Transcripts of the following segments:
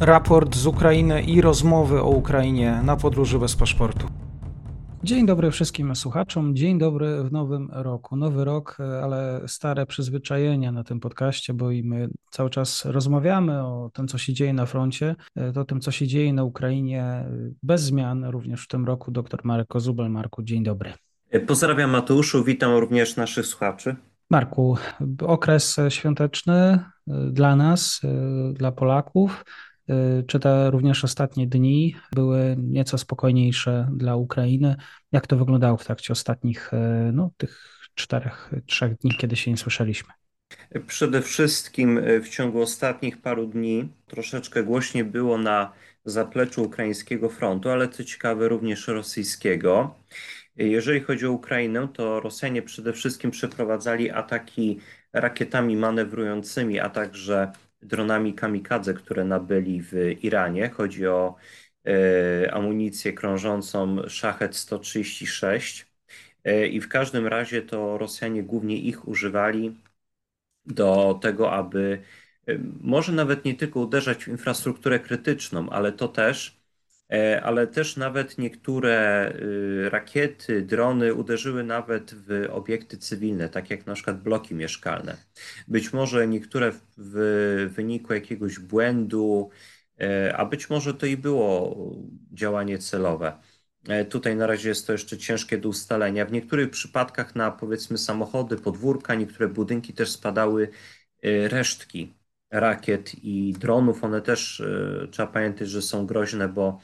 raport z Ukrainy i rozmowy o Ukrainie na podróży bez paszportu. Dzień dobry wszystkim słuchaczom, dzień dobry w nowym roku. Nowy rok, ale stare przyzwyczajenia na tym podcaście, bo i my cały czas rozmawiamy o tym, co się dzieje na froncie, o tym, co się dzieje na Ukrainie, bez zmian również w tym roku. Dr Marek Kozubel. Marku, dzień dobry. Pozdrawiam Mateuszu, witam również naszych słuchaczy. Marku, okres świąteczny dla nas, dla Polaków. Y, czy te również ostatnie dni były nieco spokojniejsze dla Ukrainy? Jak to wyglądało w trakcie ostatnich, y, no, tych czterech, trzech dni, kiedy się nie słyszeliśmy? Przede wszystkim y, w ciągu ostatnich paru dni troszeczkę głośniej było na zapleczu ukraińskiego frontu, ale co ciekawe również rosyjskiego. Jeżeli chodzi o Ukrainę, to Rosjanie przede wszystkim przeprowadzali ataki rakietami manewrującymi, a także dronami kamikadze, które nabyli w Iranie. Chodzi o e, amunicję krążącą Szachet 136 e, i w każdym razie to Rosjanie głównie ich używali do tego, aby e, może nawet nie tylko uderzać w infrastrukturę krytyczną, ale to też ale też nawet niektóre y, rakiety, drony uderzyły nawet w obiekty cywilne, tak jak na przykład bloki mieszkalne. Być może niektóre w wyniku jakiegoś błędu, e, a być może to i było działanie celowe. E, tutaj na razie jest to jeszcze ciężkie do ustalenia. W niektórych przypadkach na powiedzmy samochody, podwórka, niektóre budynki też spadały resztki rakiet i dronów. One też trzeba pamiętać, że są groźne, bo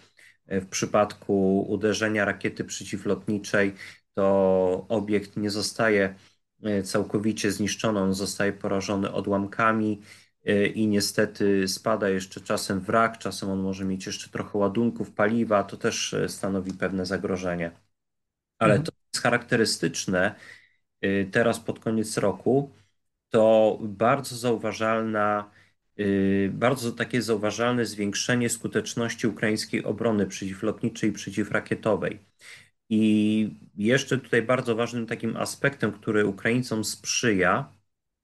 w przypadku uderzenia rakiety przeciwlotniczej to obiekt nie zostaje e, całkowicie zniszczony, on zostaje porażony odłamkami e, i niestety spada jeszcze czasem wrak, czasem on może mieć jeszcze trochę ładunków paliwa, to też e, stanowi pewne zagrożenie. Ale mhm. to jest charakterystyczne teraz pod koniec roku, to bardzo zauważalna bardzo takie zauważalne zwiększenie skuteczności ukraińskiej obrony przeciwlotniczej i przeciwrakietowej. I jeszcze tutaj bardzo ważnym takim aspektem, który Ukraińcom sprzyja,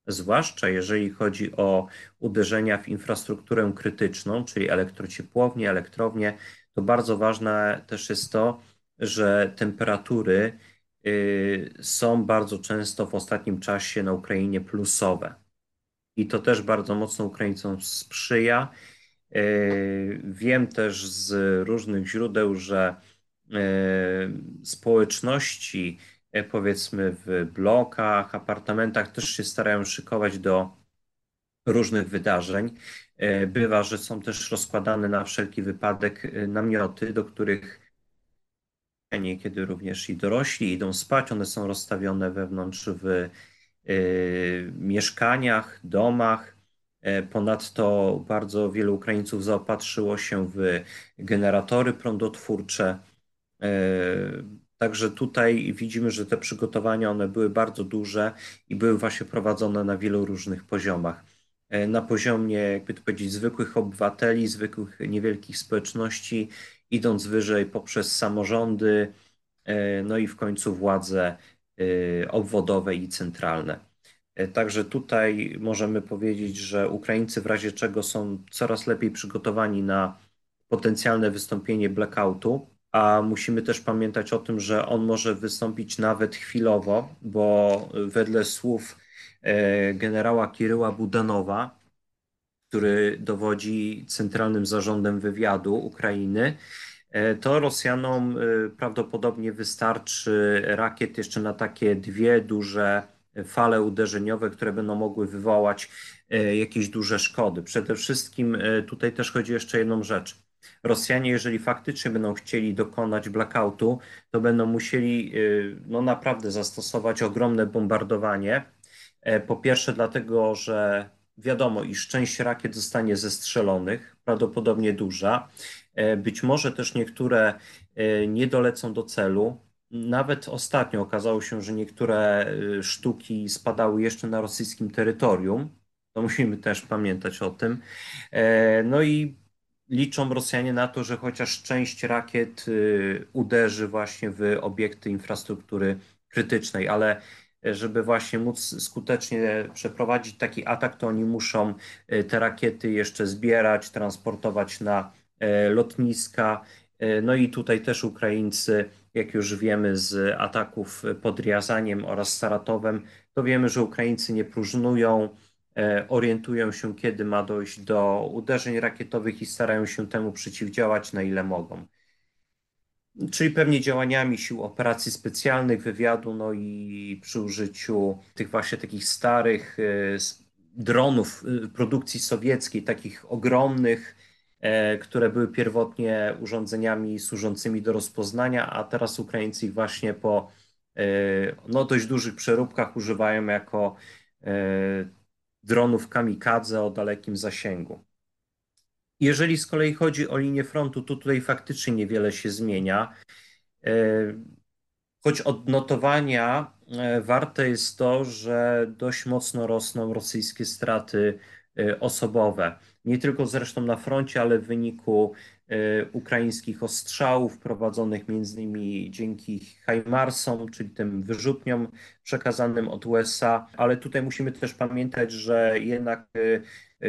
zwłaszcza jeżeli chodzi o uderzenia w infrastrukturę krytyczną, czyli elektrociepłownie, elektrownie, to bardzo ważne też jest to, że temperatury y, są bardzo często w ostatnim czasie na Ukrainie plusowe i to też bardzo mocno Ukraińcom sprzyja. E, wiem też z różnych źródeł, że e, społeczności, e, powiedzmy w blokach, apartamentach, też się starają szykować do różnych wydarzeń. Bywa, że są też rozkładane na wszelki wypadek namioty, do których niekiedy również i dorośli idą spać. One są rozstawione wewnątrz w mieszkaniach, domach. E, ponadto bardzo wielu Ukraińców zaopatrzyło się w generatory prądotwórcze. E, także tutaj widzimy, że te przygotowania one były bardzo duże i były właśnie prowadzone na wielu różnych poziomach. E, na poziomie, jakby to powiedzieć, zwykłych obywateli, zwykłych niewielkich społeczności, idąc wyżej poprzez samorządy, no i w końcu władze obwodowe i centralne. Y, także tutaj możemy powiedzieć, że Ukraińcy w razie czego są coraz lepiej przygotowani na potencjalne wystąpienie blackoutu, a musimy też pamiętać o tym, że on może wystąpić nawet chwilowo, bo wedle słów y, generała Kiryła Budanowa, który dowodzi Centralnym Zarządem Wywiadu Ukrainy, to Rosjanom e, prawdopodobnie wystarczy rakiet jeszcze na takie dwie duże fale uderzeniowe, które będą mogły wywołać e, jakieś duże szkody. Przede wszystkim tutaj też chodzi jeszcze jedną rzecz. Rosjanie, jeżeli faktycznie będą chcieli dokonać blackoutu, to będą musieli no, naprawdę zastosować ogromne bombardowanie. Po pierwsze, dlatego, że wiadomo, iż część rakiet zostanie zestrzelonych, prawdopodobnie duża. E, być może też niektóre e, nie dolecą do celu. Nawet ostatnio okazało się, że niektóre e, sztuki spadały jeszcze na rosyjskim terytorium. To musimy też pamiętać o tym. No i liczą Rosjanie na to, że chociaż część rakiet uderzy właśnie w obiekty infrastruktury krytycznej, ale żeby właśnie móc skutecznie przeprowadzić taki atak, to oni muszą te rakiety jeszcze zbierać, transportować na lotniska. No i tutaj też Ukraińcy, jak już wiemy z ataków pod Riazaniem oraz Saratowem, to wiemy, że Ukraińcy nie próżnują, orientują się, kiedy ma dojść do uderzeń rakietowych i starają się temu przeciwdziałać na ile mogą czyli pewnie działaniami sił operacji specjalnych, wywiadu, no i przy użyciu tych właśnie takich starych e, dronów e, produkcji sowieckiej, takich ogromnych, e, które były pierwotnie urządzeniami służącymi do rozpoznania, a teraz Ukraińcy ich właśnie po no, dość dużych przeróbkach używają jako dronów kamikadze o dalekim zasięgu. Jeżeli z kolei chodzi o linię frontu, to tutaj faktycznie niewiele się zmienia. E, choć od notowania e, warte jest to, że dość mocno rosną rosyjskie straty e, osobowe. Nie tylko zresztą na froncie, ale w wyniku ukraińskich ostrzałów prowadzonych między innymi dzięki HIMARSom, czyli tym wyrzutniom przekazanym od USA, ale tutaj musimy też pamiętać, że jednak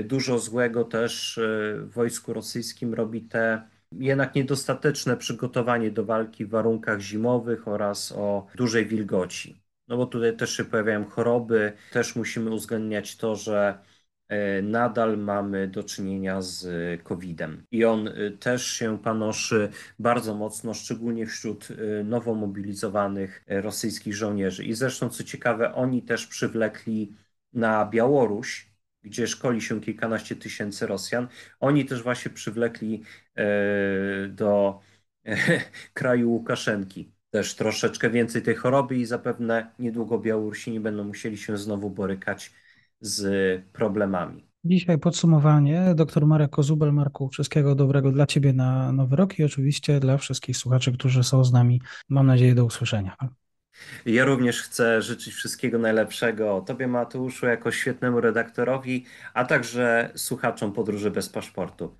dużo złego też w wojsku rosyjskim robi te jednak niedostateczne przygotowanie do walki w warunkach zimowych oraz o dużej wilgoci. No bo tutaj też się pojawiają choroby, też musimy uwzględniać to, że nadal mamy do czynienia z COVID-em. I on e, też się panoszy bardzo mocno, szczególnie wśród nowo mobilizowanych rosyjskich żołnierzy. I zresztą, co ciekawe, oni też przywlekli na Białoruś gdzie szkoli się kilkanaście tysięcy Rosjan. Oni też właśnie przywlekli e, do e, kraju Łukaszenki też troszeczkę więcej tej choroby i zapewne niedługo Białorusini będą musieli się znowu borykać z problemami. Dzisiaj podsumowanie. Doktor Marek Kozubel. Marku, wszystkiego dobrego dla Ciebie na Nowy Rok i oczywiście dla wszystkich słuchaczy, którzy są z nami. Mam nadzieję do usłyszenia. Ja również chcę życzyć wszystkiego najlepszego Tobie, Mateuszu, jako świetnemu redaktorowi, a także słuchaczom Podróży bez paszportu.